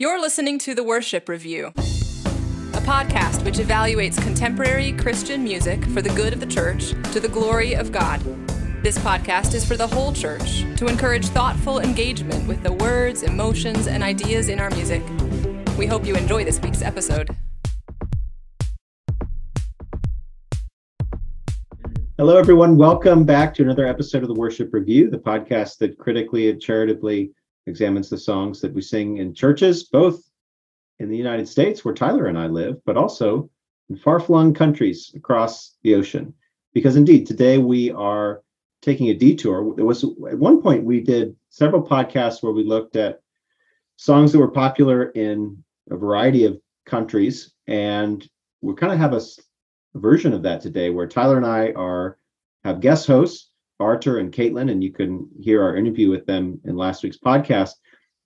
You're listening to The Worship Review, a podcast which evaluates contemporary Christian music for the good of the church to the glory of God. This podcast is for the whole church to encourage thoughtful engagement with the words, emotions, and ideas in our music. We hope you enjoy this week's episode. Hello, everyone. Welcome back to another episode of the Worship Review, the podcast that critically and charitably examines the songs that we sing in churches, both in the United States, where Tyler and I live, but also in far flung countries across the ocean. Because indeed, today we are taking a detour. There was at one point we did several podcasts where we looked at songs that were popular in a variety of countries, and we kind of have a, a version of that today where Tyler and I are have guest hosts Artur and Caitlin, and you can hear our interview with them in last week's podcast.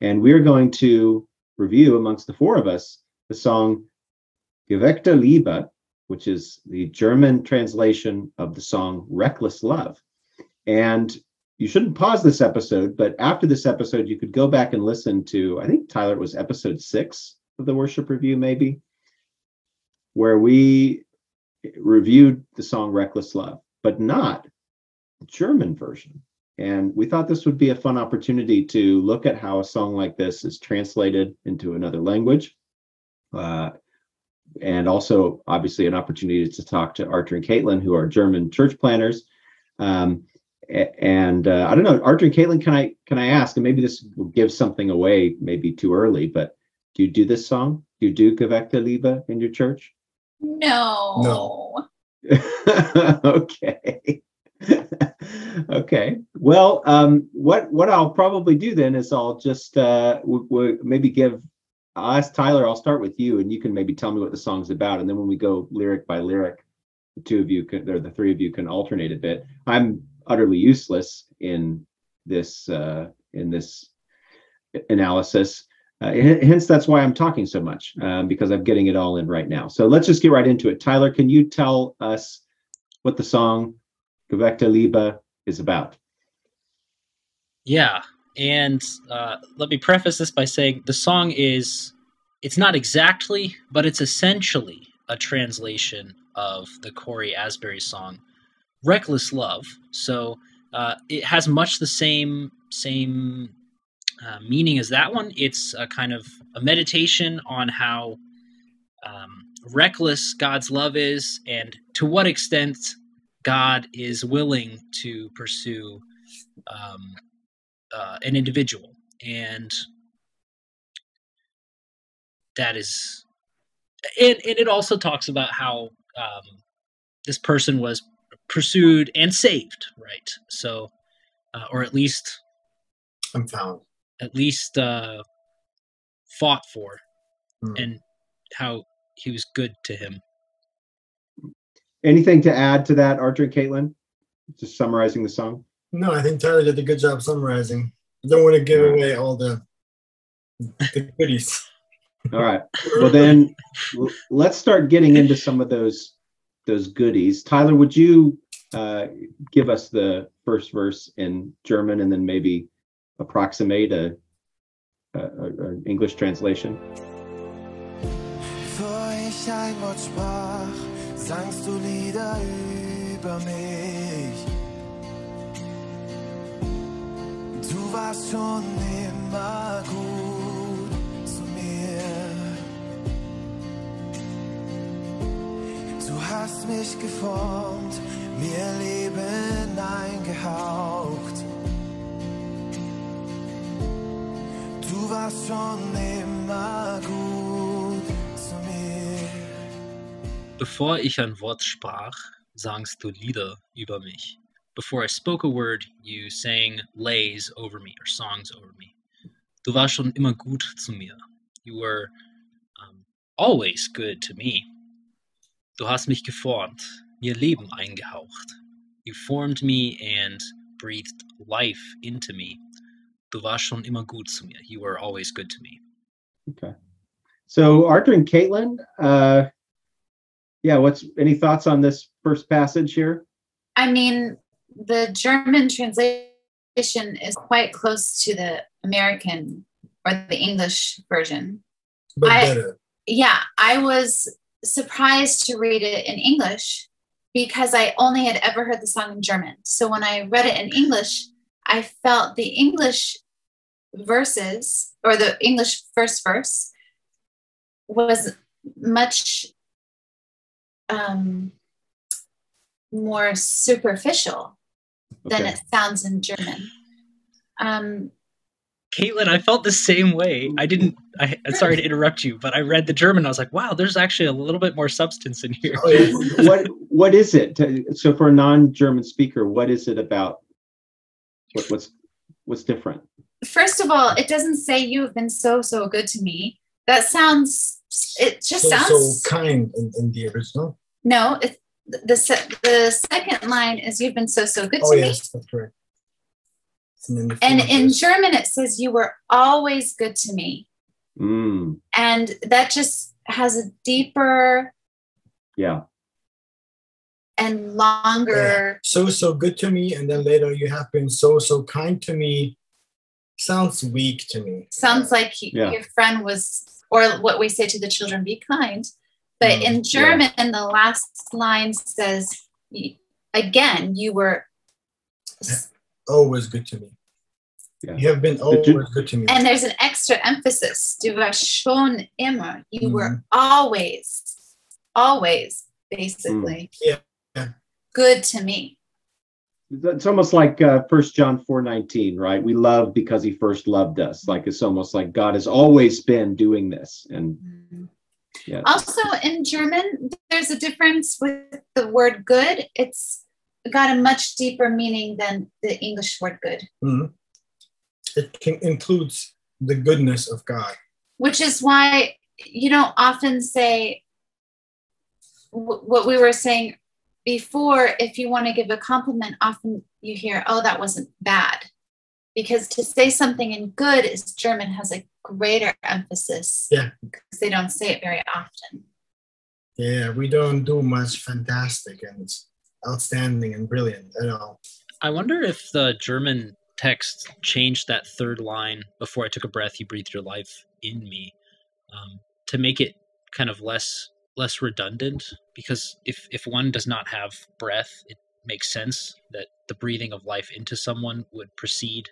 And we're going to review amongst the four of us the song Gewagte Liebe, which is the German translation of the song Reckless Love. And you shouldn't pause this episode, but after this episode, you could go back and listen to, I think Tyler it was episode six of the worship review, maybe, where we reviewed the song Reckless Love, but not German version. And we thought this would be a fun opportunity to look at how a song like this is translated into another language. Uh, and also, obviously, an opportunity to talk to Artur and Caitlin, who are German church planners. Um, and uh, I don't know, Artur and Caitlin, can I can I ask? And maybe this will give something away, maybe too early, but do you do this song? Do you do Gewagte Liebe in your church? No. No. okay. okay. Well, um, what what I'll probably do then is I'll just uh, w- w- maybe give. I'll ask Tyler. I'll start with you, and you can maybe tell me what the song's about, and then when we go lyric by lyric, the two of you can, or the three of you can alternate a bit. I'm utterly useless in this uh, in this analysis. Uh, hence, that's why I'm talking so much um, because I'm getting it all in right now. So let's just get right into it. Tyler, can you tell us what the song Gewagte Liebe is about. Yeah, and uh, let me preface this by saying the song is it's not exactly, but it's essentially a translation of the Cory Asbury song "Reckless Love." So uh, it has much the same same uh, meaning as that one. It's a kind of a meditation on how um, reckless God's love is, and to what extent God is willing to pursue um, uh, an individual, and that is, and, and it also talks about how um, this person was pursued and saved, right? So, uh, or at least, I'm found, at least uh, fought for, mm. and how he was good to him. Anything to add to that, Artur and Caitlin? Just summarizing the song. No, I think Tyler did a good job summarizing. I don't want to give away all the the goodies. All right. Well, then let's start getting into some of those those goodies. Tyler, would you uh, give us the first verse in German and then maybe approximate a, a, a English translation? Sangst du Lieder über mich. Du warst schon immer gut zu mir. Du hast mich geformt, mir Leben eingehaucht. Du warst schon immer gut. Bevor ich ein Wort sprach, sangst du Lieder über mich. Before I spoke a word, you sang lays over me or songs over me. Du warst schon immer gut zu mir. You were um, always good to me. Du hast mich geformt, mir Leben eingehaucht. You formed me and breathed life into me. Du warst schon immer gut zu mir. You were always good to me. Okay. So Artur and Caitlin, uh, yeah, what's any thoughts on this first passage here? I mean, the German translation is quite close to the American or the English version. but I- better. Yeah, I was surprised to read it in English because I only had ever heard the song in German. So when I read it in English, I felt the English verses or the English first verse was much um, more superficial than it sounds in German. Um, Caitlin, I felt the same way. I didn't. I, I'm sorry to interrupt you, but I read the German. I was like, wow, there's actually a little bit more substance in here. Oh, what what is it? So for a non-German speaker, what is it about? What, what's what's different? first of all, it doesn't say you've been so so good to me. That sounds. It just so, sounds. so kind in, in the original. no, it, the se- the second line is you've been so so good Oh to yes, that's correct. And, me, and in is- German it says you were always good to me, Mm, and that just has a deeper yeah. and longer. so so good to me, and then later you have been so so kind to me. Sounds weak to me. Sounds like y- Yeah. your friend was, or what we say to the children, be kind. But Mm, in German, the last line says, again, you were Always good to me. Yeah. You have been But you- always good to me. And there's an extra emphasis. Du warst schon immer. You were Mhm. always, always, basically, Mm. Yeah, yeah. good to me. It's almost like uh, First John four nineteen, right? We love because He first loved us. Like it's almost like God has always been doing this, and yeah, Also, in German, there's a difference with the word good. It's got a much deeper meaning than the English word good, Mhm. It can, includes the goodness of God. which is why you don't often say wh- what we were saying before. If you want to give a compliment, often you hear, oh, that wasn't bad. Because to say something in good is German has a greater emphasis. Yeah. Because they don't say it very often. Yeah, we don't do much fantastic and outstanding and brilliant at all. I wonder if the German text changed that third line before I took a breath. You breathed your life in me um, to make it kind of less less redundant. Because if if one does not have breath, it makes sense that the breathing of life into someone would precede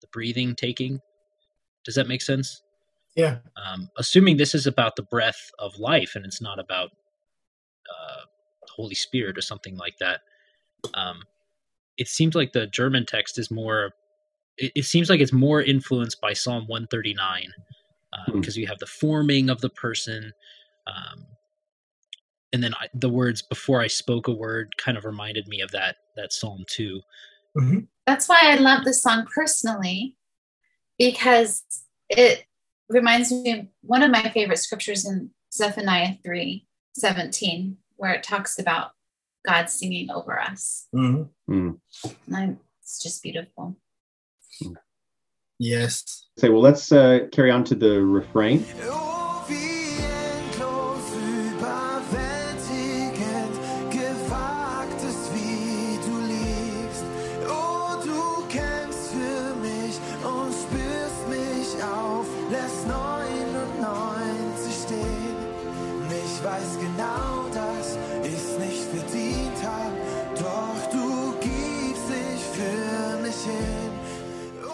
the breathing taking. Does that make sense? Yeah, um, assuming this is about the breath of life and it's not about uh, Holy Spirit or something like that. Um, it seems like the German text is more. It, it seems like it's more influenced by Psalm 139 uh, Hmm. because you have the forming of the person, um, and then I, the words "before I spoke a word" kind of reminded me of that that Psalm too. Mhm. That's why I love this song personally, because it reminds me of one of my favorite scriptures in Zephaniah 3 17, where it talks about God singing over us. Mhm. Mm. And I, it's just beautiful. yes. say, well, let's uh, carry on to the refrain. Oh,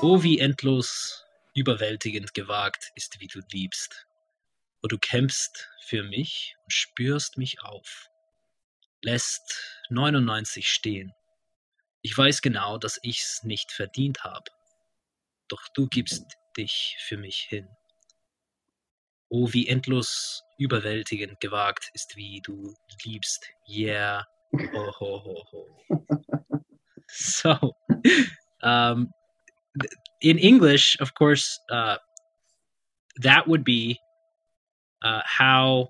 Oh, wie endlos überwältigend gewagt ist, wie du liebst. Wo du kämpfst für mich und spürst mich auf. Lässt 99 stehen. Ich weiß genau, dass ich's nicht verdient hab. Doch du gibst dich für mich hin. Oh, wie endlos überwältigend gewagt ist, wie du liebst. Yeah. Ho, ho, ho, ho. so, um, in English, of course, uh, that would be uh, how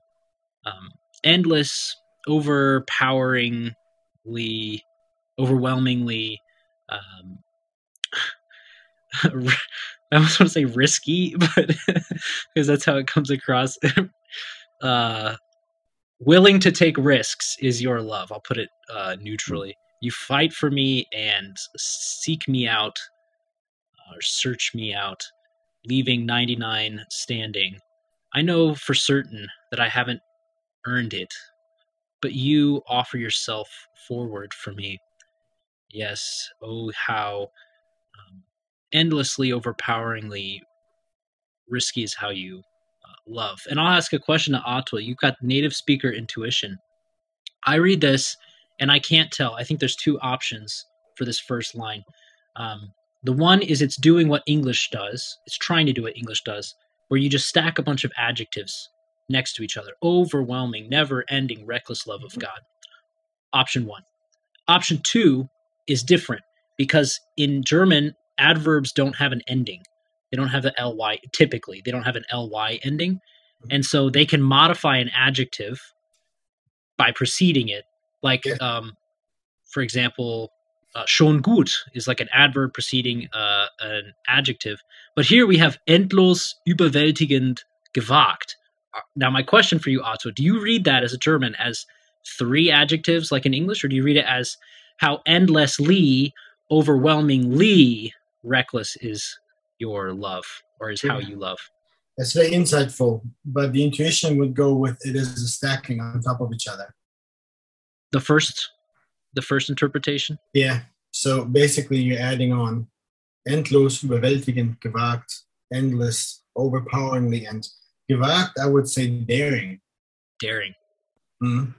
um, endless, overpoweringly, overwhelmingly. Um, I almost want to say risky, but because that's how it comes across. uh, willing to take risks is your love. I'll put it uh, neutrally. You fight for me and seek me out or search me out leaving 99 standing. I know for certain that I haven't earned it, but you offer yourself forward for me. Yes, oh, how um, endlessly, overpoweringly risky is how you uh, love. And I'll ask a question to Artur. You've got native speaker intuition. I read this and I can't tell. I think there's two options for this first line. Um, the one is it's doing what English does, it's trying to do what English does, where you just stack a bunch of adjectives next to each other overwhelming, never ending, reckless love of God. Option one. Option two is different because in German, adverbs don't have an ending. They don't have the ly typically. They don't have an ly ending, and so they can modify an adjective by preceding it. Like, Yeah. um, for example, uh, schon gut is like an adverb preceding uh, an adjective. But here we have endlos, überwältigend, gewagt. Uh, Now, my question for you, Otto, do you read that as a German as three adjectives like in English, or do you read it as how endlessly, overwhelmingly reckless is your love, or is how you love? That's very insightful. But the intuition would go with it is a stacking on top of each other. The first, the first interpretation. Yeah. So basically, you're adding on endlos, überwältigend, gewagt, endless, overpoweringly, and gewagt. I would say daring, Daring. Mhm.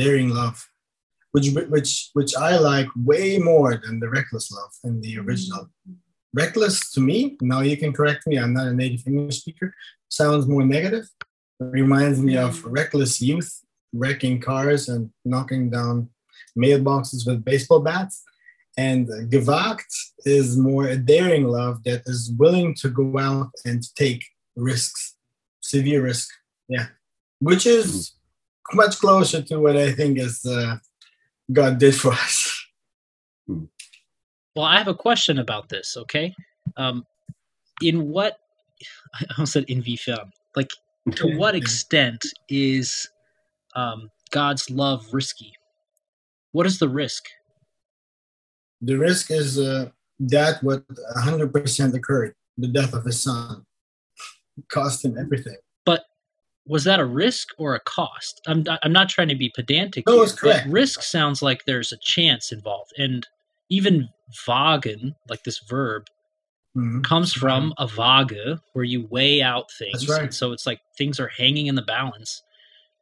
daring love, which which which I like way more than the reckless love in the original. Reckless to me, now you can correct me. I'm not a native English speaker. Sounds more negative. It Reminds me of reckless youth wrecking cars and knocking down mailboxes with baseball bats. And gewagt is more a daring love that is willing to go out and take risks, severe risk. Yeah, which is much closer to what I think is uh, God did for us. Well, I have a question about this. Okay, um, in what I almost said inwiefern, like to what extent is um, God's love risky? What is the risk? The risk is uh, that what 100% occurred, the death of his son, cost him everything. But was that a risk or a cost? I'm not, I'm not trying to be pedantic. No, it's correct. But risk sounds like there's a chance involved, and even wagen, like this verb, Mhm. comes from a Waage, where you weigh out things. That's right. So it's like things are hanging in the balance.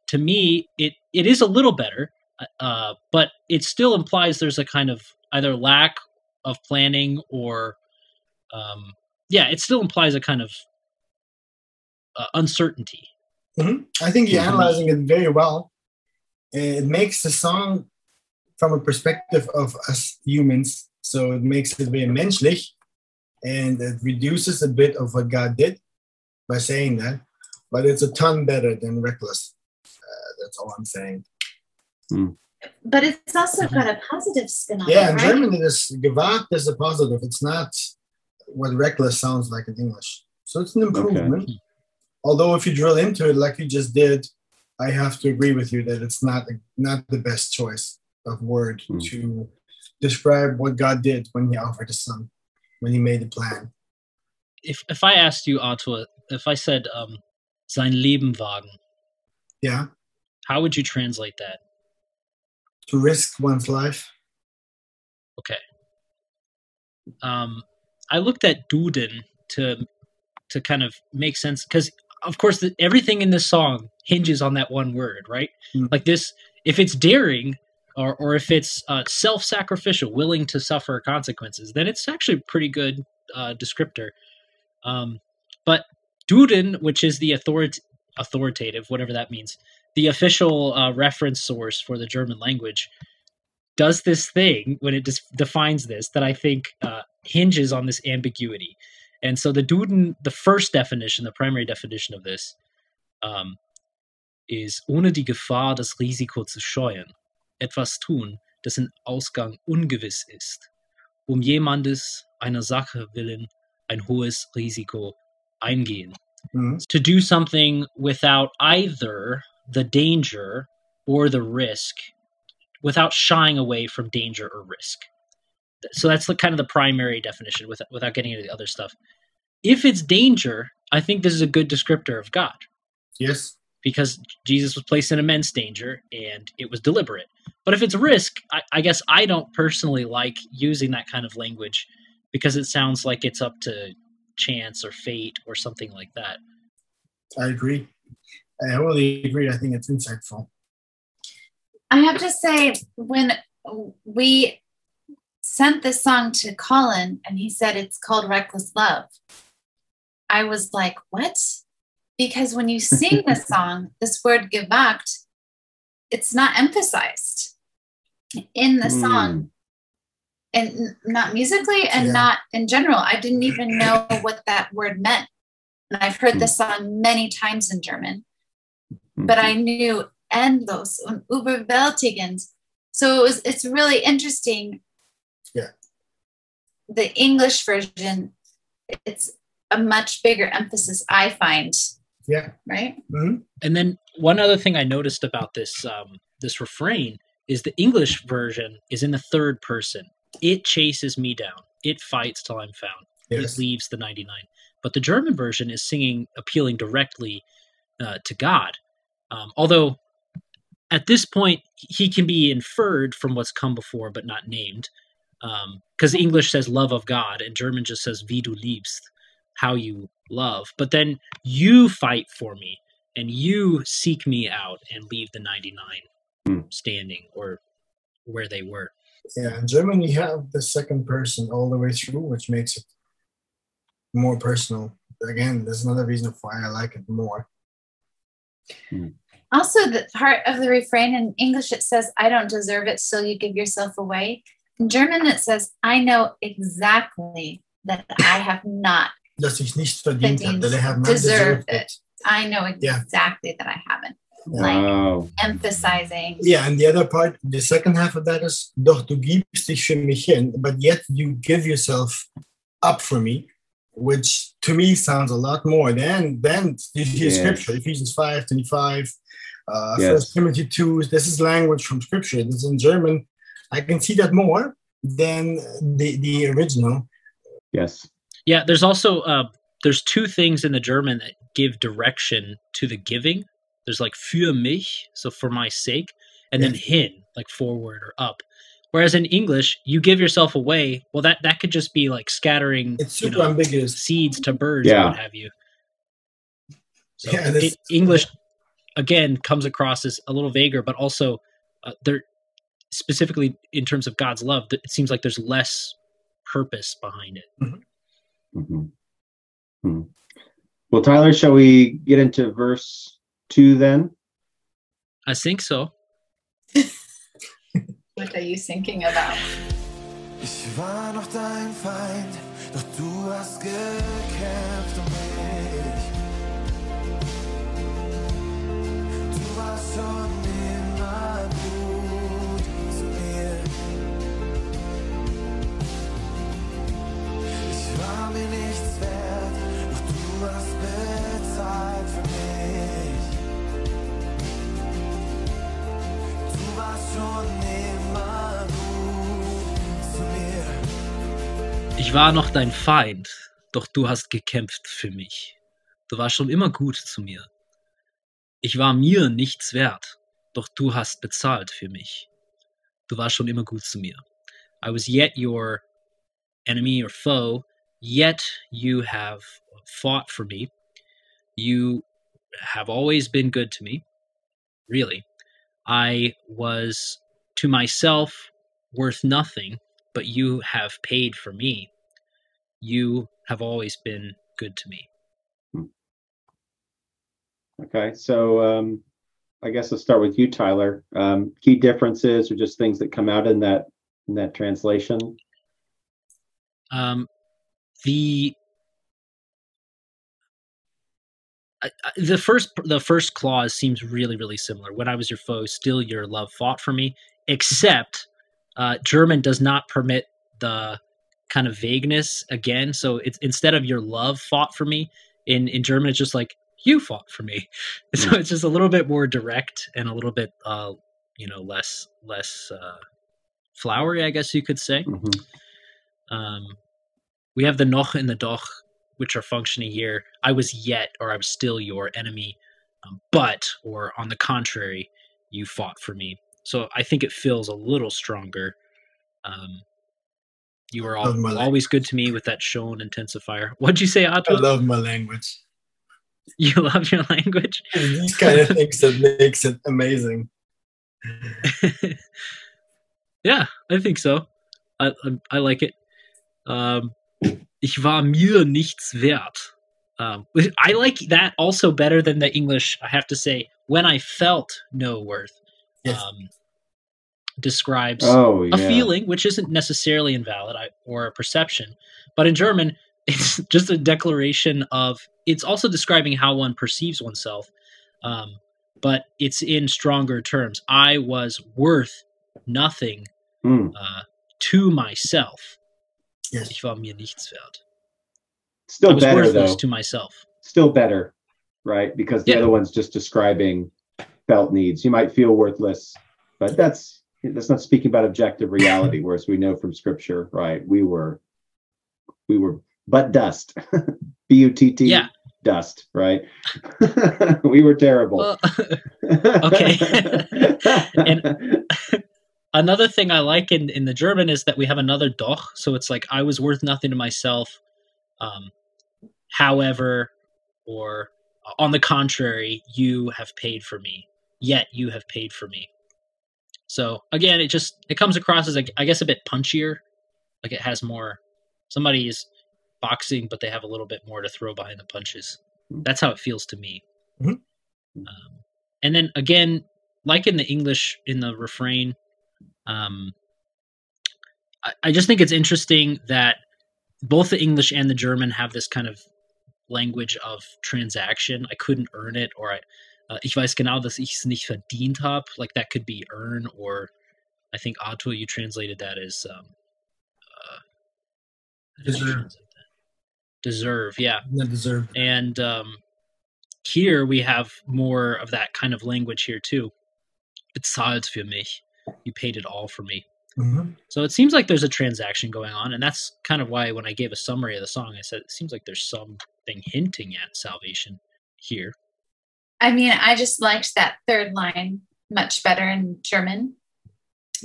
To me, it it is a little better, uh, but it still implies there's a kind of either lack of planning or, um, yeah, it still implies a kind of uh, uncertainty. Mhm. I think you're analyzing it very well. It makes the song from a perspective of us humans, so it makes it very menschlich, and it reduces a bit of what God did by saying that. But it's a ton better than reckless. Uh, that's all I'm saying. But it's also got a positive spin on Yeah, it, in right? German this gewagt is a positive. It's not what reckless sounds like in English. So it's an improvement. Although if you drill into it like you just did, I have to agree with you that it's not not the best choice of word Hmm. to describe what God did when He offered His Son, when He made the plan. If if I asked you, Artur, if I said um, sein Leben wagen, Yeah, how would you translate that? To risk one's life. Okay. Um, I looked at Duden to to kind of make sense because, of course, the, everything in this song hinges on that one word, right? Mm. Like this, if it's daring or or if it's uh, self-sacrificial, willing to suffer consequences, then it's actually a pretty good uh, descriptor. Um, but Duden, which is the authority authoritative, whatever that means, the official uh, reference source for the German language, does this thing when it dis- defines this that I think uh, hinges on this ambiguity. And so the Duden, the first definition, the primary definition of this, um, is ohne die Gefahr, das Risiko zu scheuen, etwas tun, dessen Ausgang ungewiss ist, um jemandes, einer Sache willen, ein hohes Risiko eingehen Mhm. to do something without either the danger or the risk, without shying away from danger or risk. So that's the kind of the primary definition, without without getting into the other stuff. if it's danger, I think this is a good descriptor of God Yes. because Jesus was placed in immense danger and it was deliberate. But if it's risk, I, I guess I don't personally like using that kind of language because it sounds like it's up to chance or fate or something like that. I agree. I really agree. I think it's insightful. I have to say, when we sent this song to Colin and he said it's called Reckless Love, I was like, what? Because when you sing the song, this word gewagt, it's not emphasized in the hmm. song. And not musically and Yeah. not in general. I didn't even know what that word meant. And I've heard the hmm. song many times in German but I knew endlos und überwältigend. So it was it's really interesting. Yeah. The English version, it's a much bigger emphasis, I find, Yeah. right? Mhm. And then one other thing I noticed about this um, this refrain is the English version is in the third person. It chases me down. It fights till I'm found. Yes. It leaves the 99. But the German version is singing, appealing directly uh, to God. Um, although at this point, he can be inferred from what's come before, but not named. Because English says love of God, and German just says wie du liebst, how you love. But then you fight for me, and you seek me out and leave the 99 Hmm. standing or where they were. Yeah. In German, you have the second person all the way through, which makes it more personal. Again, there's another reason why I like it more. Mm. Also, the part of the refrain in English it says, I don't deserve it, so you give yourself away. In German, it says, I know exactly that I have not. Dass ich nicht verdient habe, that I have not Deserve deserved it. I know Yeah. exactly that I haven't. Like Oh, emphasizing. Yeah, and the other part, the second half of that is, doch du gibst dich für mich hin, but yet you give yourself up for me, which to me sounds a lot more than than you hear Yes. scripture, Ephesians 5, 25, uh, Yes. First Timothy 2. This is language from scripture. This is in German. I can see that more than the, the original. yes. Yeah, there's also uh, there's two things in the German that give direction to the giving. There's like für mich, so for my sake, and then hin, like forward or up. Whereas in English, you give yourself away. Well, that that could just be like scattering, It's you super know, ambiguous. seeds to birds, Yeah. or what have you. So Yeah, this- it- English again comes across as a little vaguer, but also uh, there specifically in terms of God's love, it seems like there's less purpose behind it. Mhm. Hmm. Well, Tyler, shall we get into verse two then? I think so. What are you thinking about? Ich war noch dein Feind, doch du hast gekämpft um mich. Du warst schon immer gut zu mir. Ich war mir nichts wert, doch du hast bezahlt für mich. Du warst schon immer Ich war noch dein Feind, doch du hast gekämpft für mich. Du warst schon immer gut zu mir. Ich war mir nichts wert, doch du hast bezahlt für mich. Du warst schon immer gut zu mir. I was yet your enemy or foe, yet you have fought for me. You have always been good to me. Really. I was to myself worth nothing, but you have paid for me. You have always been good to me. Okay, so um, I guess let's start with you, Tyler. Um, key differences or just things that come out in that in that translation. Um, the the first the first clause seems really really similar. When I was your foe, still your love fought for me. Except uh, German does not permit the kind of vagueness again. So it's instead of your love fought for me in in German, it's just like you fought for me. So it's just a little bit more direct and a little bit uh, you know less less uh, flowery, I guess you could say. Mhm. Um, we have the noch and the doch which are functioning here. I was yet, or I'm still your enemy, um, but, or on the contrary, you fought for me. So I think it feels a little stronger. Um, you were Love al- my always good to me with that shown intensifier. What'd you say, Otto? I love my language. you love your language. These kind of things that makes it amazing. yeah, I think so. I I, I like it. Um, ich war mir nichts wert. Um, I like that also better than the English. I have to say, when I felt no worth, Yes. um, describes Oh yeah. a feeling which isn't necessarily invalid or a perception, but in German, it's just a declaration of. It's also describing how one perceives oneself, um, but it's in stronger terms. I was worth nothing Hmm. uh, to myself. Yes. Ich war mir nichts wert. I Still was better worthless though. to myself. Still better, right? Because the Yeah. other one's just describing felt needs. You might feel worthless, but that's that's not speaking about objective reality. whereas we know from Scripture, right? We were we were but dust, b u t t, Yeah. dust, right? we were terrible. Well, okay. And- another thing I like in, in the German is that we have another doch. So it's like I was worth nothing to myself. Um, however, or on the contrary, you have paid for me. Yet you have paid for me. So again, it just it comes across as I guess a bit punchier. Like it has more. Somebody's boxing, but they have a little bit more to throw behind the punches. That's how it feels to me. Mhm. Um, and then again, like in the English in the refrain, um, I, I just think it's interesting that both the English and the German have this kind of language of transaction. I couldn't earn it, or I, uh, ich weiß genau, dass ich es nicht verdient habe. Like that could be earn, or I think Otto, you translated that as um, uh, how did you Deserve. Deserve, yeah. Not deserved. And um, here we have more of that kind of language here too. Bezahlt für mich. You paid it all for me. Mhm. So it seems like there's a transaction going on, and that's kind of why when I gave a summary of the song, I said it seems like there's something hinting at salvation here. I mean, I just liked that third line much better in German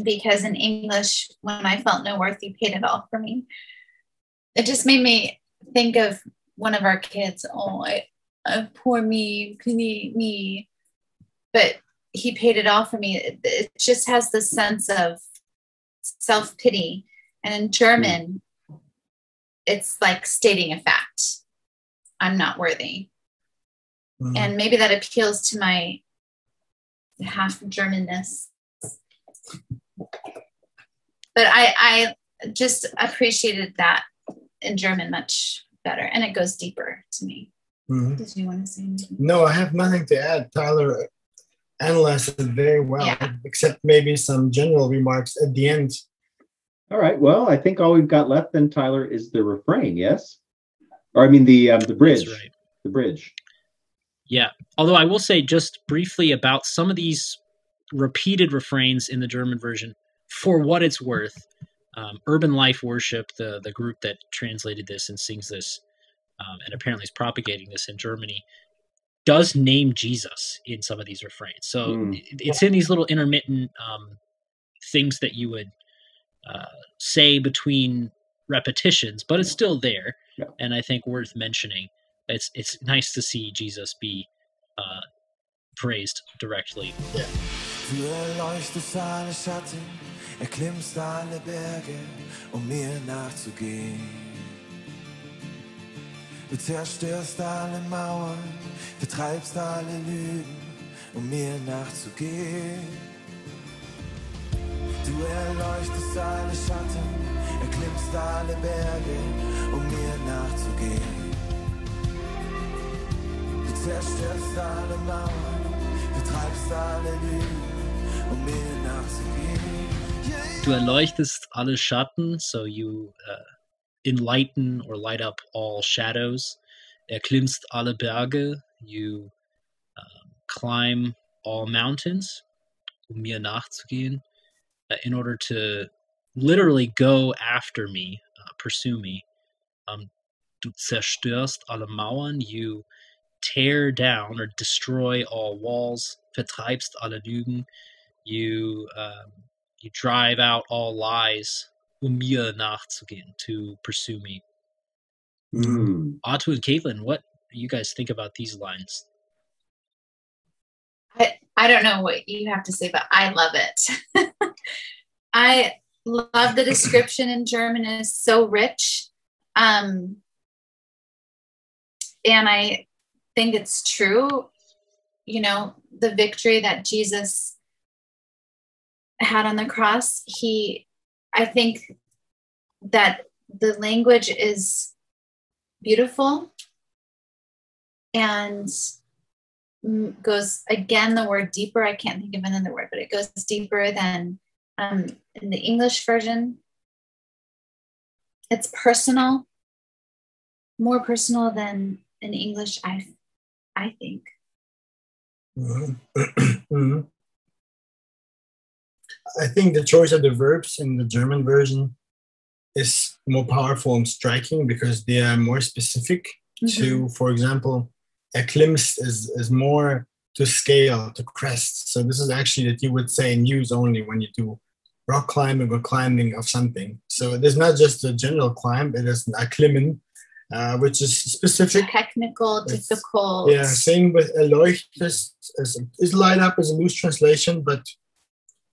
because in English, when I felt no worth, you paid it all for me. It just made me think of one of our kids. Oh, I, uh, poor me, pity me. But he paid it all for me. It, it just has this sense of self pity. And in German, it's like stating a fact I'm not worthy Mhm. and maybe that appeals to my half Germanness. But I, I just appreciated that in German much better, and it goes deeper to me. Mhm. Did you want to say anything? No, I have nothing to add. Tyler analyzed it very well, Yeah. except maybe some general remarks at the end. All right. Well, I think all we've got left then, Tyler, is the refrain. Yes, or I mean the um, the bridge. Right. The bridge. Yeah. Although I will say just briefly about some of these repeated refrains in the German version, for what it's worth, um, Urban Life Worship, the, the group that translated this and sings this, um, and apparently is propagating this in Germany, does name Jesus in some of these refrains. So Mm. it's in these little intermittent um, things that you would uh, say between repetitions, but it's still there, Yeah. and I think worth mentioning. It's it's nice to see Jesus be uh, praised directly. Du erleuchtest alle Schatten, erklimmst alle Berge, um mir nachzugehen. Du zerstörst alle Mauern, vertreibst alle Lügen, um mir nachzugehen. Du erleuchtest alle Schatten, erklimmst alle Berge, um mir nachzugehen. Du zerstörst alle Mauern, vertreibst alle Lügen, um mir nachzugehen. Du erleuchtest alle Schatten, so you uh, enlighten or light up all shadows. Erklimmst alle Berge, you um, climb all mountains, um mir nachzugehen, uh, in order to literally go after me, uh, pursue me. Um, Du zerstörst alle Mauern. You tear down or destroy all walls. Vertreibst alle Lügen. You um, you drive out all lies. Um mir nachzugehen, to pursue me. Mm. Otto and Caitlin, what do you guys think about these lines? I, don't know what you have to say, but I love it. I love the description in German is so rich. Um, and I think it's true. You know, the victory that Jesus had on the cross, he, I think that the language is beautiful and goes again the word deeper i can't think of another word but it goes deeper than um, in the english version it's personal more personal than in english i i think Mhm. Mhm. I think the choice of the verbs in the German version is more powerful and striking because they are more specific to, for example, erklimmst is, is more to scale, to crest. So this is actually that you would say and use only when you do rock climbing or climbing of something. So it is not just a general climb, it is an erklimmen, uh, which is specific. technical It's- difficult Yeah, same with erleuchtest is, is light up as a loose translation, but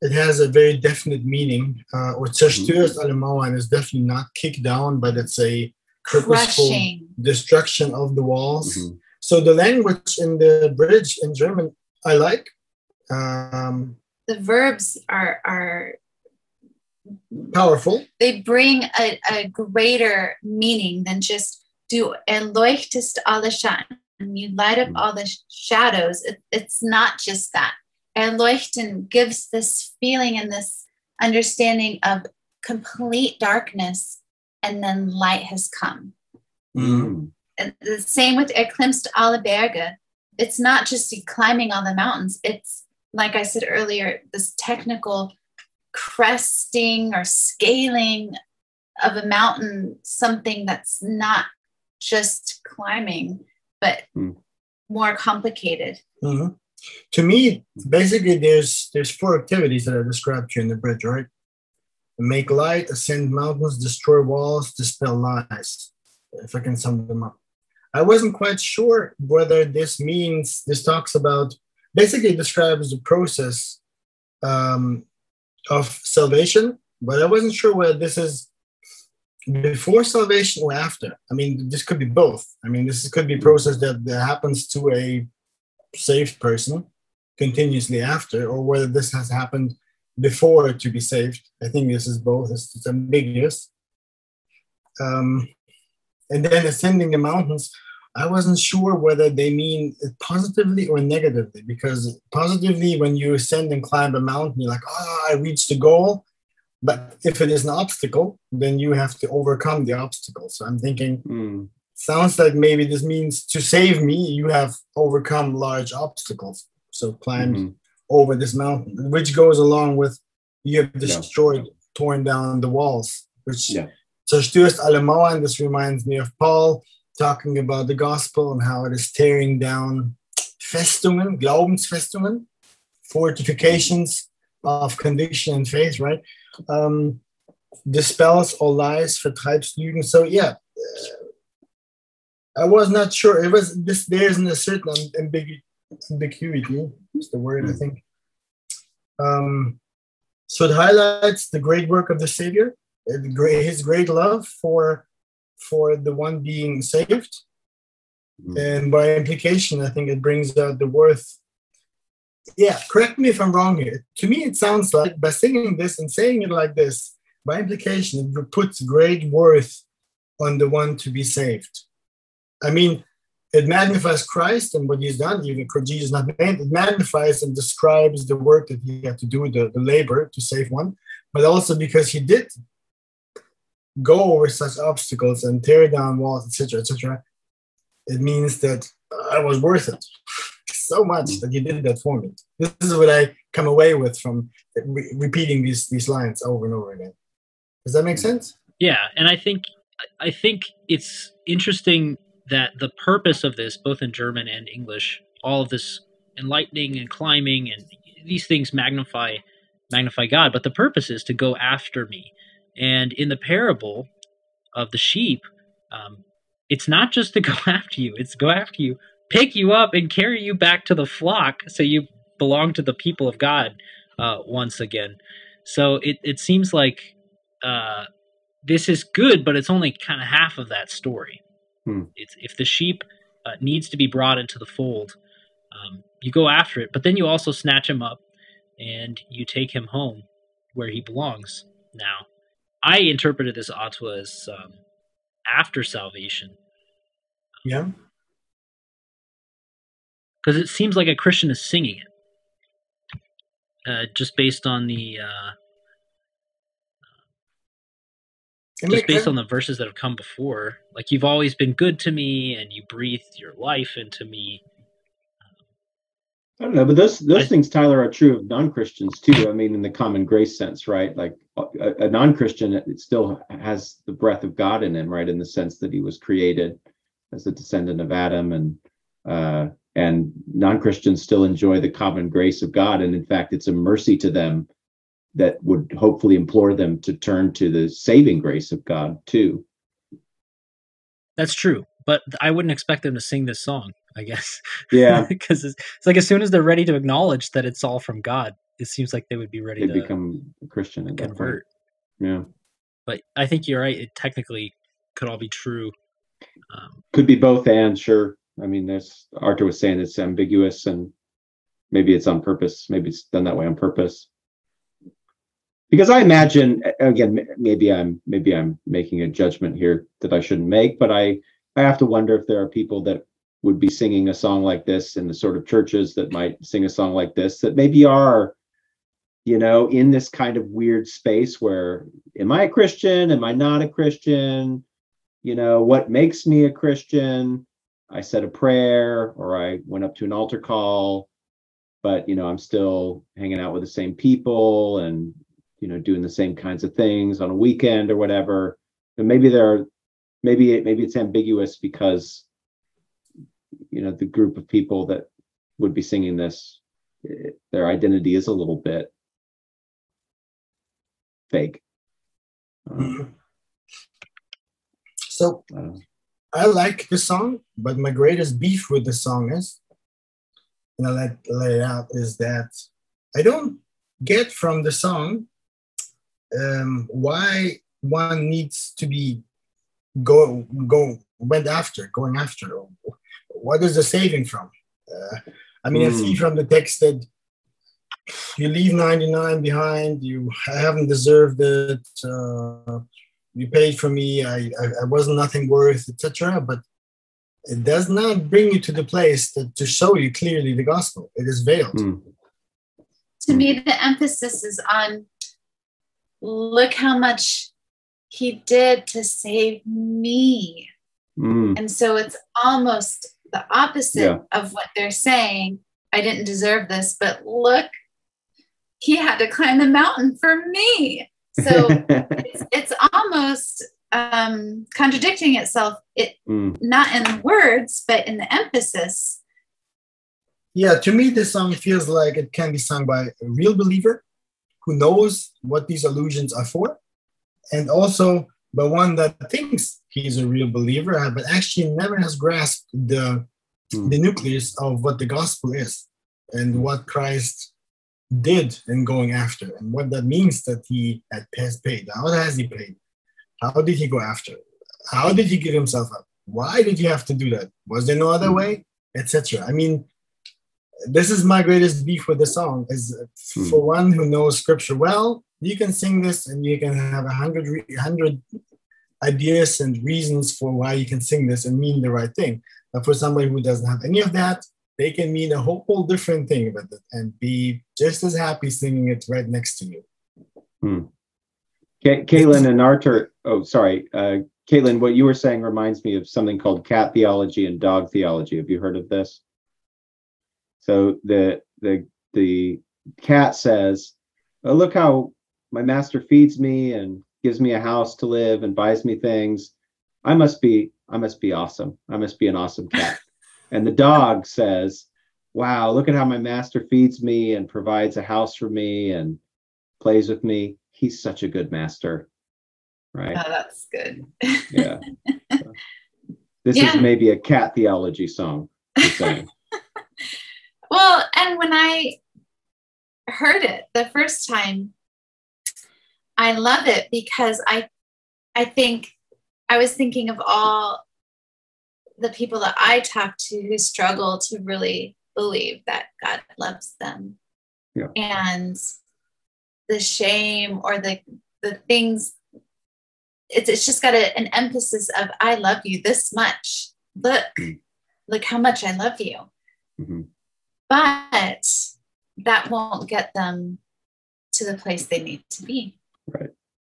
it has a very definite meaning. Uh, or zerstörst alle Mauern is definitely not kicked down, but it's a purposeful crushing destruction of the walls. Mhm. So the language in the bridge in German I like. Um, the verbs are are powerful. they bring a, a greater meaning than just do erleuchtest alle Schatten. You light up Mm. all the shadows. It, it's not just that. Erleuchten gives this feeling and this understanding of complete darkness, and then light has come. Mm. And the same with Erklimmst alle Berge. It's not just climbing all the mountains. It's like I said earlier, this technical cresting or scaling of a mountain, something that's not just climbing, but Hmm. more complicated. Mhm. To me, basically, there's there's four activities that I described to you in the bridge, right? Make light, ascend mountains, destroy walls, dispel lies. If I can sum them up, I wasn't quite sure whether this means this talks about basically describes the process um, of salvation, but I wasn't sure whether this is before salvation or after. I mean, this could be both. I mean, this could be a process that, that happens to a saved person continuously after, or whether this has happened before to be saved. I think this is both. It's, it's ambiguous. Um, and then ascending the mountains, I wasn't sure whether they mean it positively or negatively, because positively, when you ascend and climb a mountain, you're like, oh, I reached the goal. But if it is an obstacle, then you have to overcome the obstacle. So I'm thinking, Mm. sounds like maybe this means to save me, you have overcome large obstacles. So climbed Mhm. over this mountain, which goes along with you have destroyed, torn down the walls, which Yeah. Zerstörst alle Mauern. This reminds me of Paul talking about the gospel and how it is tearing down Festungen, Glaubensfestungen, fortifications of conviction and faith, right? Um, dispels all lies, vertreibst Lügen. So yeah, I was not sure. It was this. There's a certain ambigu- ambiguity. Is the word I think. Um, so it highlights the great work of the Savior, His great love for for the one being saved, Mm. and by implication, I think it brings out the worth. Yeah, correct me if I'm wrong here. To me, it sounds like by singing this and saying it like this, by implication, it puts great worth on the one to be saved. I mean, it magnifies Christ and what he's done, even for Jesus not named. It magnifies and describes the work that he had to do, the, the labor to save one, but also because he did go over such obstacles and tear down walls, etc., etc. It means that I was worth it so much that he did that for me. This is what I come away with from re- repeating these these lines over and over again. Does that make sense? Yeah, and I think I think it's interesting that the purpose of this, both in German and English, all of this enlightening and climbing and these things magnify magnify God, but the purpose is to go after me. And in the parable of the sheep, um, it's not just to go after you; it's go after you, pick you up, and carry you back to the flock, so you belong to the people of God uh, once again. So it it seems like uh, this is good, but it's only kind of half of that story. Hmm. It's if the sheep uh, needs to be brought into the fold, um, you go after it, but then you also snatch him up and you take him home where he belongs. Now, I interpreted this Artur as um, after salvation Yeah. because it seems like a Christian is singing it, uh, just based on the uh, just based on the verses that have come before. Like you've always been good to me, and you breathed your life into me. I don't know, but those those I- things, Tyler, are true of non-Christians too. I mean, in the common grace sense, right? Like a, a non-Christian, it still has the breath of God in him, right? In the sense that he was created as a descendant of Adam, and uh, and non-Christians still enjoy the common grace of God, and in fact, it's a mercy to them that would hopefully implore them to turn to the saving grace of God too. That's true, but I wouldn't expect them to sing this song. I guess. Yeah, because it's, it's like as soon as they're ready to acknowledge that it's all from God, it seems like they would be ready they to become a Christian and convert. Yeah, But I think you're right. It technically could all be true. Um, could be both and sure i mean there's Artur was saying it's ambiguous and maybe it's on purpose maybe it's done that way on purpose because i imagine again maybe i'm maybe i'm making a judgment here that i shouldn't make but i i have to wonder if there are people that would be singing a song like this in the sort of churches that might sing a song like this that maybe are you know in this kind of weird space where am i a christian? Am i not a christian? You know what makes me a christian? I said a prayer or i went up to an altar call but you know i'm still hanging out with the same people and you know doing the same kinds of things on a weekend or whatever. And maybe there are maybe it maybe it's ambiguous because you know the group of people that would be singing this eh, their identity is a little bit fake Um, Mhm. So I. I like the song, but my greatest beef with the song is, and I let lay it out, is that I don't get from the song um, why one needs to be go go went after going after. What is the saving from? Uh, I mean, I see Hmm. from the text that you leave 99 behind. You haven't deserved it. Uh, you paid for me. I, I, I wasn't nothing worth, etc. But it does not bring you to the place that, to show you clearly the gospel. It is veiled. Hmm. To me, the emphasis is on look how much he did to save me. Hmm. And so it's almost the opposite Yeah. of what they're saying. I didn't deserve this, but look, he had to climb the mountain for me. So it's, it's almost um, contradicting itself. It Hmm. not in the words, but in the emphasis. Yeah, to me, this song feels like it can be sung by a real believer who knows what these allusions are for, and also by one that thinks he's a real believer, uh, but actually never has grasped the, Hmm. the nucleus of what the gospel is and what Christ did in going after, and what that means that he had has paid. How has he paid? How did he go after? How did he give himself up? Why did he have to do that? Was there no other way? Etc. I mean, this is my greatest beef with the song is Hmm. for one who knows scripture well you can sing this and you can have a hundred re- hundred ideas and reasons for why you can sing this and mean the right thing but for somebody who doesn't have any of that they can mean a whole, whole different thing with it and be just as happy singing it right next to you Ca- Caitlin and Artur. Oh, sorry, uh, Caitlin. What you were saying reminds me of something called cat theology and dog theology. Have you heard of this? So the the the cat says, oh, "Look how my master feeds me and gives me a house to live and buys me things, I must be I must be awesome. I must be an awesome cat. and the dog says, Wow, look at how my master feeds me and provides a house for me and plays with me. He's such a good master. Right. Oh, that's good. Yeah. So, this Yeah. is maybe a cat theology song. Well, and when I heard it the first time, I love it because I I think I was thinking of all the people that I talk to who struggle to really believe that God loves them. Yeah. And the shame or the the things it's it's just got a, an emphasis of I love you this much. Look, look how much I love you Mhm. but that won't get them to the place they need to be. Right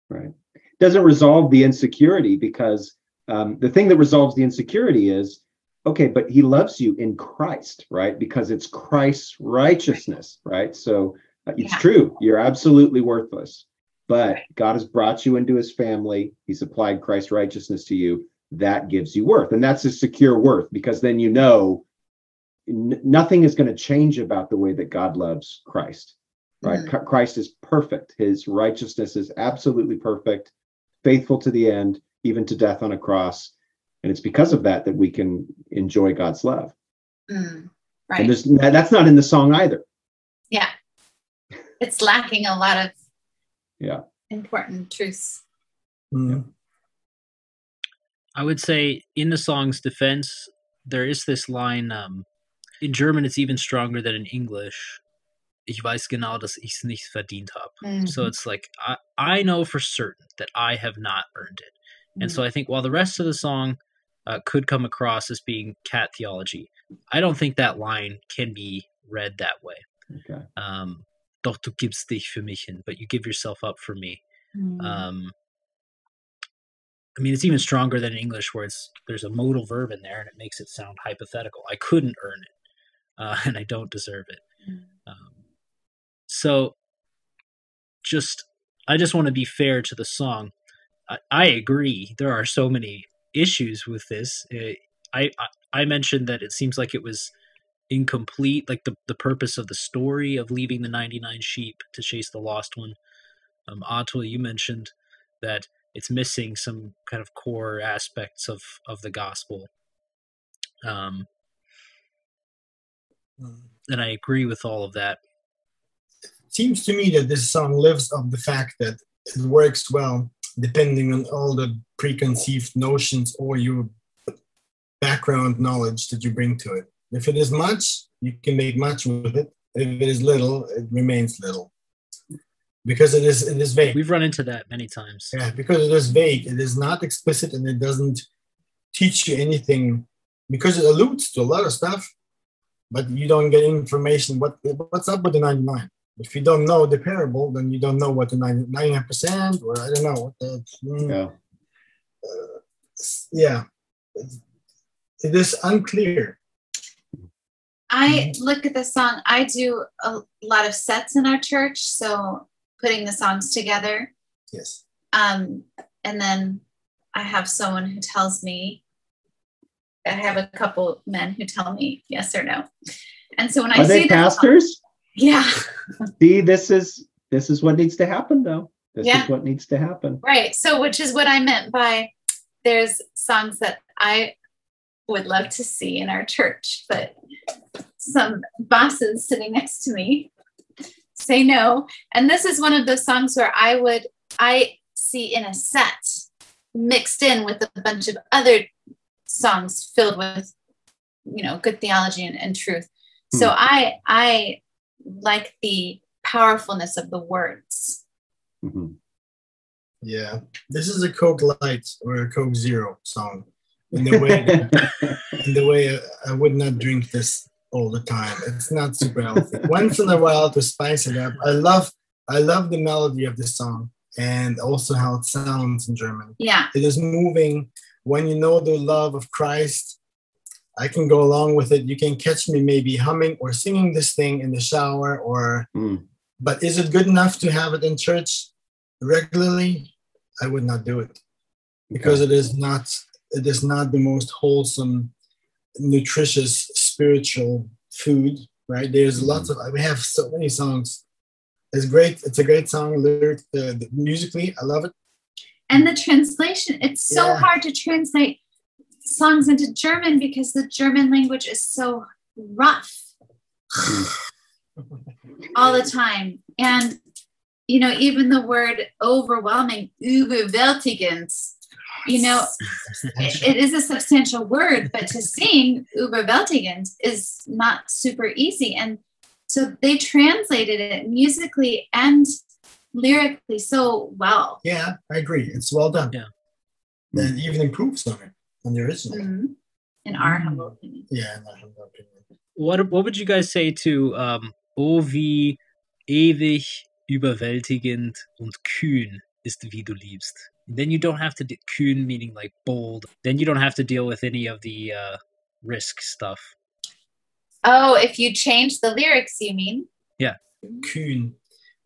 right. doesn't resolve the insecurity because um, the thing that resolves the insecurity is okay but he loves you in christ right because it's christ's righteousness right so uh, it's Yeah. true you're absolutely worthless but god has brought you into his family he's applied christ's righteousness to you that gives you worth and that's a secure worth because then you know n- nothing is going to change about the way that god loves christ right Mhm. Christ is perfect his righteousness is absolutely perfect faithful to the end even to death on a cross and it's because of that that we can enjoy god's love Mm, right. and there's that's not in the song either yeah. It's lacking a lot of Yeah. important truths. Mm. I would say in the song's defense, there is this line. Um, in German, it's even stronger than in English. Ich weiß genau, dass ich's nicht verdient habe. Mm, So it's like I, I know for certain that I have not earned it. And mm, so I think while the rest of the song uh, could come across as being cat theology, I don't think that line can be read that way. okay Um, Doch du gibst dich für mich hin, but you give yourself up for me. mm, Um, I mean, it's even stronger than in English, where it's there's a modal verb in there, and it makes it sound hypothetical. I couldn't earn it, uh, and I don't deserve it. mm. Um, so, just I just want to be fair to the song. I, I agree. There are so many issues with this. Uh, I, I I mentioned that it seems like it was incomplete, like the the purpose of the story of leaving the ninety nine sheep to chase the lost one. Um, Artur, you mentioned that it's missing some kind of core aspects of of the gospel. Um, Mm. and I agree with all of that. Seems to me that this song lives of the fact that it works well depending on all the preconceived notions or your background knowledge that you bring to it. If it is much, you can make much with it. If it is little, it remains little. Because it is it is vague. We've run into that many times. Yeah, because it is vague. It is not explicit and it doesn't teach you anything because it alludes to a lot of stuff, but you don't get information. What what's up with the 99? If you don't know the parable, then you don't know what the 99% or I don't know what the mm, yeah yeah. It is unclear. I look at the song, I do a lot of sets in our church. So putting the songs together. Yes. Um, and then I have someone who tells me, I have a couple men who tell me yes or no. And so when I are see they the song- pastors yeah, see this is this is what needs to happen though this Yeah. is what needs to happen right. So which is what I meant by there's songs that I would love to see in our church, but some bosses sitting next to me say no. And this is one of those songs where I would I see in a set mixed in with a bunch of other songs filled with you know good theology and, and truth. So hmm. I I like the powerfulness of the words. Mhm. Yeah. This is a Coke Light or a Coke Zero song. In the way in the way uh, I would not drink this all the time. It's not super healthy. Once in a while to spice it up. I love I love the melody of the song and also how it sounds in German. Yeah. It is moving. When you know the love of Christ, I can go along with it. You can catch me maybe humming or singing this thing in the shower or Mm. but is it good enough to have it in church regularly? I would not do it because it is not it is not the most wholesome, nutritious, spiritual food. Right? There's lots of we have so many songs. It's great. It's a great song. Lyric, uh, musically, I love it. And the translation, it's so Yeah. hard to translate songs into German because the German language is so rough all the time. And, you know, even the word overwhelming, überwältigend, you know, it, it is a substantial word, but to sing überwältigend is not super easy. And so they translated it musically and lyrically so well. Yeah, I agree. It's well done. Yeah. And even improves on it on the original. Mhm. In our humble opinion. Yeah, in our humble opinion. What what would you guys say to um, Oh wie ewig überwältigend und kühn ist wie du liebst? Then you don't have to de- kühn meaning like bold. Then you don't have to deal with any of the uh, risk stuff. Oh, if you change the lyrics, you mean? Yeah. Kühn.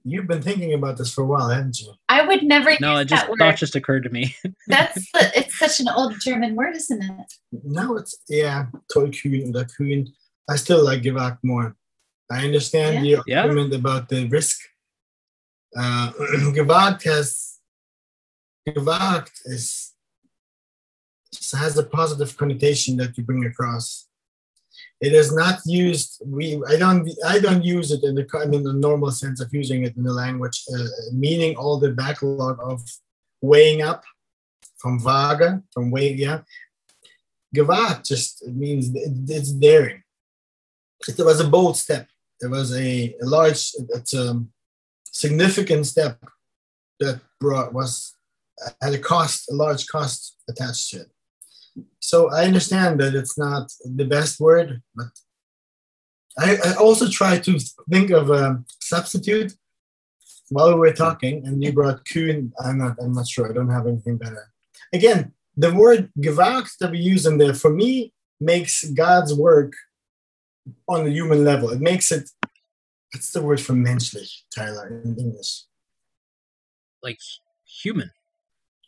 You've been thinking about this for a while, haven't you? I would never No, use it just that word. thought just occurred to me. That's the, it's such an old German word, isn't it? No, it's yeah, tollkühn oder kühn. I still like gewagt more. I understand the Yeah. argument about the risk. Uh, gewagt has gewagt is has a positive connotation that you bring across. It is not used. We I don't I don't use it in the in the normal sense of using it in the language, uh, meaning all the backlog of weighing up from vaga from weighing yeah. Just means it's daring. It was a bold step. It was a, a large, it's a significant step that brought was had a cost, a large cost attached to it. So I understand that it's not the best word, but I, I also try to think of a substitute while we were talking, and you brought Kühn. I'm not, I'm not sure. I don't have anything better. Again, the word gewagt that we use in there for me makes God's work on the human level. It makes it. What's the word for menschlich, Tyler, in English? like human.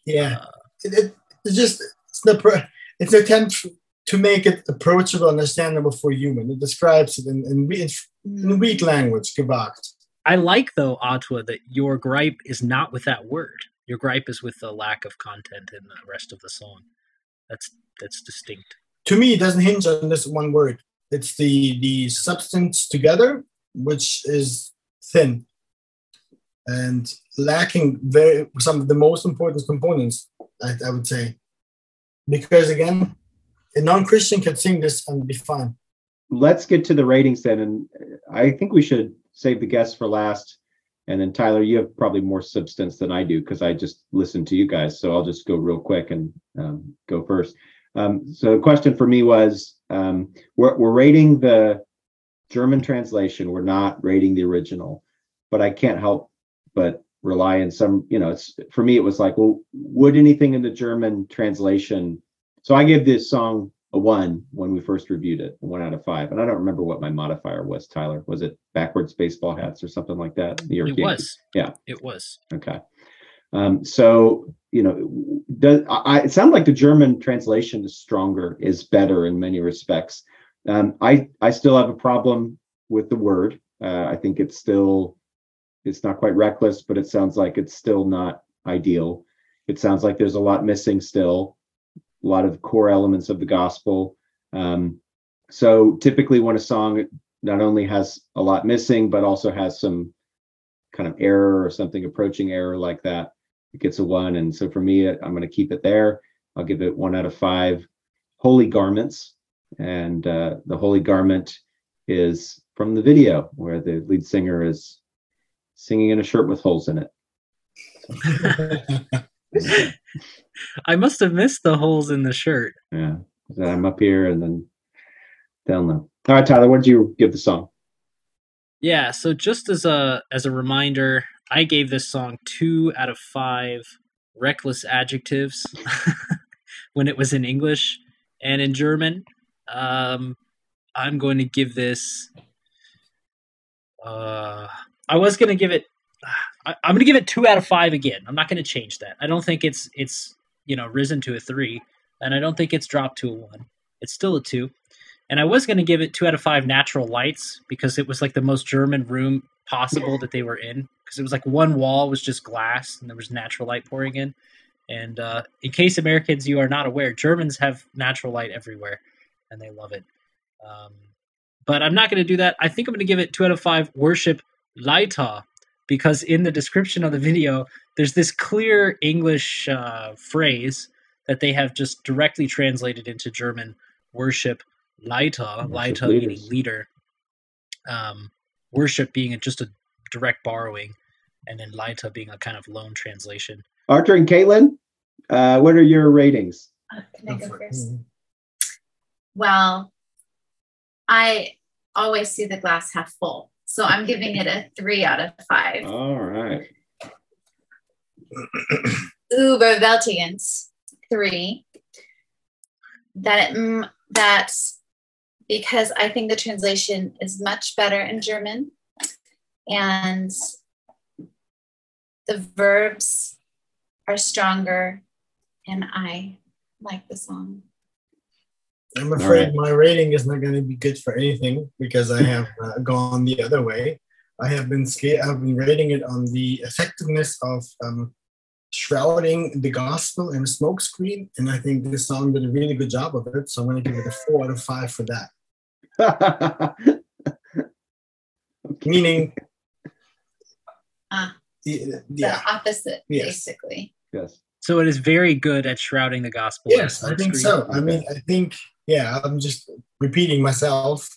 Yeah, uh, it, it, it's just it's the it's an attempt to make it approachable, understandable for human. It describes it in in, we- in hmm. weak language, gewagt. I like though, Artur, that your gripe is not with that word. Your gripe is with the lack of content in the rest of the song. That's that's distinct. To me, it doesn't hinge on this one word. It's the the substance together, which is thin and lacking very some of the most important components. I, I would say, because again, a non-Christian can sing this and be fine. let's get to the ratings then and i think we should save the guests for last. And then tyler you have probably more substance than i do because i just listen to you guys. So i'll just go real quick and um, go first. Um, so the question for me was um, we're, we're rating the german translation. We're not rating the original but i can't help but rely on some you know it's for me it was like well would anything in the german translation so i gave this song a one when we first reviewed it, one out of five. And I don't remember what my modifier was, Tyler. Was it backwards baseball hats or something like that? New York It Yankees? was. Yeah. It was. Okay. Um, so you know, does I, it sound like the German translation is stronger, is better in many respects? Um, I I still have a problem with the word. Uh, I think it's still it's not quite reckless, but it sounds like it's still not ideal. It sounds like there's a lot missing still, a lot of core elements of the gospel. Um, so typically, when a song not only has a lot missing, but also has some kind of error or something approaching error like that, it gets a one. And so for me, I'm going to keep it there. I'll give it one out of five. Holy garments, and uh, the holy garment is from the video where the lead singer is singing in a shirt with holes in it. I must have missed the holes in the shirt. Yeah, I'm up here and then down low. All right, Tyler, what did you give the song? Yeah, so just as a as a reminder, I gave this song two out of five reckless adjectives when it was in English and in German. Um, I'm going to give this. Uh, I was to give it. I, I'm going to give it two out of five again. I'm not to change that. I don't think it's it's you know risen to a three. and I don't think it's dropped to a one. It's still a two. And I was to give it two out of five natural lights because it was like the most German room possible that they were in because it was like one wall was just glass and there was natural light pouring in. And uh, in case Americans, you are not aware, Germans have natural light everywhere and they love it. Um, but I'm not going to do that. I think I'm going to give it two out of five worship Leiter because in the description of the video, there's this clear English uh, phrase that they have just directly translated into German worship Leiter, Leiter meaning leader. Um, worship being just a direct borrowing, and then Leiter being a kind of loan translation. Artur and Caitlin, uh, what are your ratings? Uh, Can I Go go for it. first? Well, I always see the glass half full. So I'm giving it a three out of five. All right. Uber Überwältigend, three. That it, that because I think the translation is much better in German, and the verbs are stronger, and I like the song. I'm afraid right. my rating is not going to be good for anything because I have uh, gone the other way. I have been sca- I've been rating it on the effectiveness of um, shrouding the gospel in a smokescreen, and I think this song did a really good job of it. So I'm going to give it a four out of five for that. Meaning, Ah. the- The yeah, opposite, Yes. basically. yes. So it is very good at shrouding the gospel. in a yes, I think so. I mean, I think yeah, I'm just repeating myself.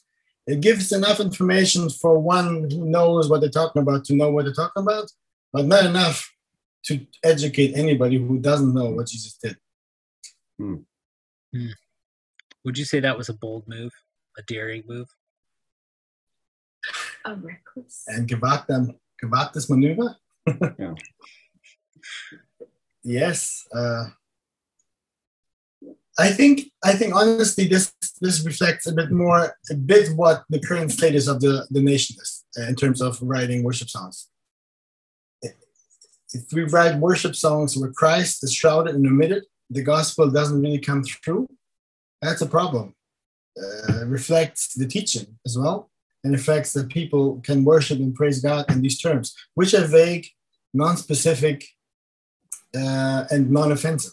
It gives enough information for one who knows what they're talking about to know what they're talking about, but not enough to educate anybody who doesn't know what Jesus did. Would you say that was a bold move, a daring move? A reckless. And gewagt them, gewagtes Manöver. Yeah. Yes. Uh, I think I think honestly this this reflects a bit more a bit what the current status of the, the nation is uh, in terms of writing worship songs. If we write worship songs where Christ is shrouded and omitted, the gospel doesn't really come through. That's a problem. Uh, reflects the teaching as well, and affects that people can worship and praise God in these terms, which are vague, non-specific, uh, and non-offensive.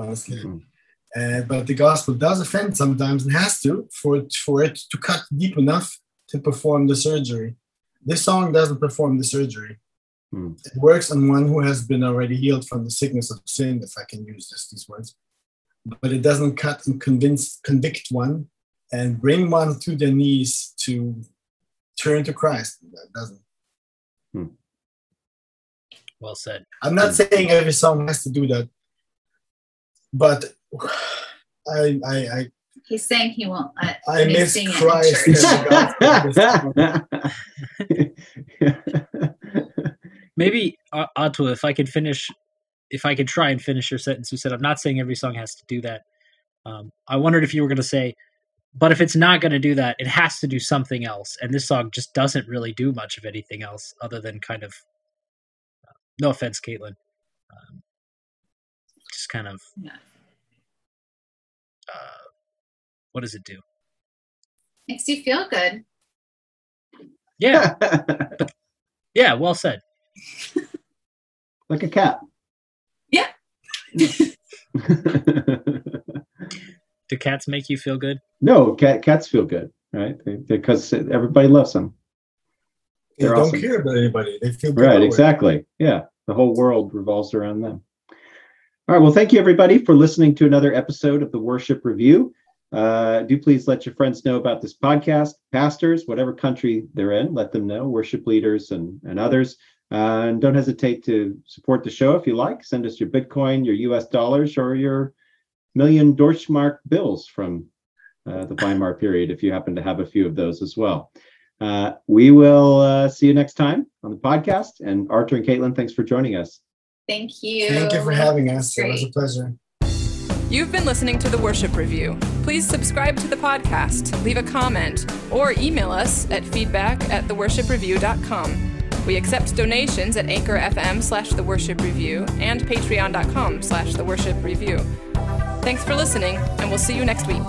Honestly, Mhm. uh, but the gospel does offend sometimes and has to for it, for it to cut deep enough to perform the surgery. This song doesn't perform the surgery. Hmm. It works on one who has been already healed from the sickness of sin, if I can use this, these words. But it doesn't cut and convince, convict one and bring one to their knees to turn to Christ. That doesn't. Well said. I'm not saying every song has to do that, but I I I, He's saying he won't let I miss sing in Christ. Maybe uh, Otto, if I could finish, if I could try and finish your sentence, you said I'm not saying every song has to do that. Um, I wondered if you were going to say, but if it's not going to do that, it has to do something else, and this song just doesn't really do much of anything else other than kind of. uh, no offense, Caitlin. Um, just kind of. Yeah. Uh, what does it do? Makes you feel good. Yeah, yeah. Well said. like a cat. Yeah. Do cats make you feel good? no, cat, cats feel good, right? They, because everybody loves them. They They're don't awesome. care about anybody. They feel good Right, exactly. Yeah, the whole world revolves around them. All right, well, thank you everybody for listening to another episode of the Worship Review. Uh, do please let your friends know about this podcast, pastors, whatever country they're in, let them know, worship leaders and, and others. Uh, and don't hesitate to support the show if you like. Send us your Bitcoin, your US dollars, or your million Deutschmark bills from uh, the Weimar period if you happen to have a few of those as well. Uh, we will uh, see you next time on the podcast. And Artur and Caitlin, thanks for joining us. Thank you. Thank you for having us. It was a pleasure. You've been listening to The Worship Review. Please subscribe to the podcast, leave a comment, or email us at feedback at theworshipreview.com. We accept donations at Anchor FM slash The Worship Review and patreon.com slash The Worship Review. Thanks for listening, and we'll see you next week.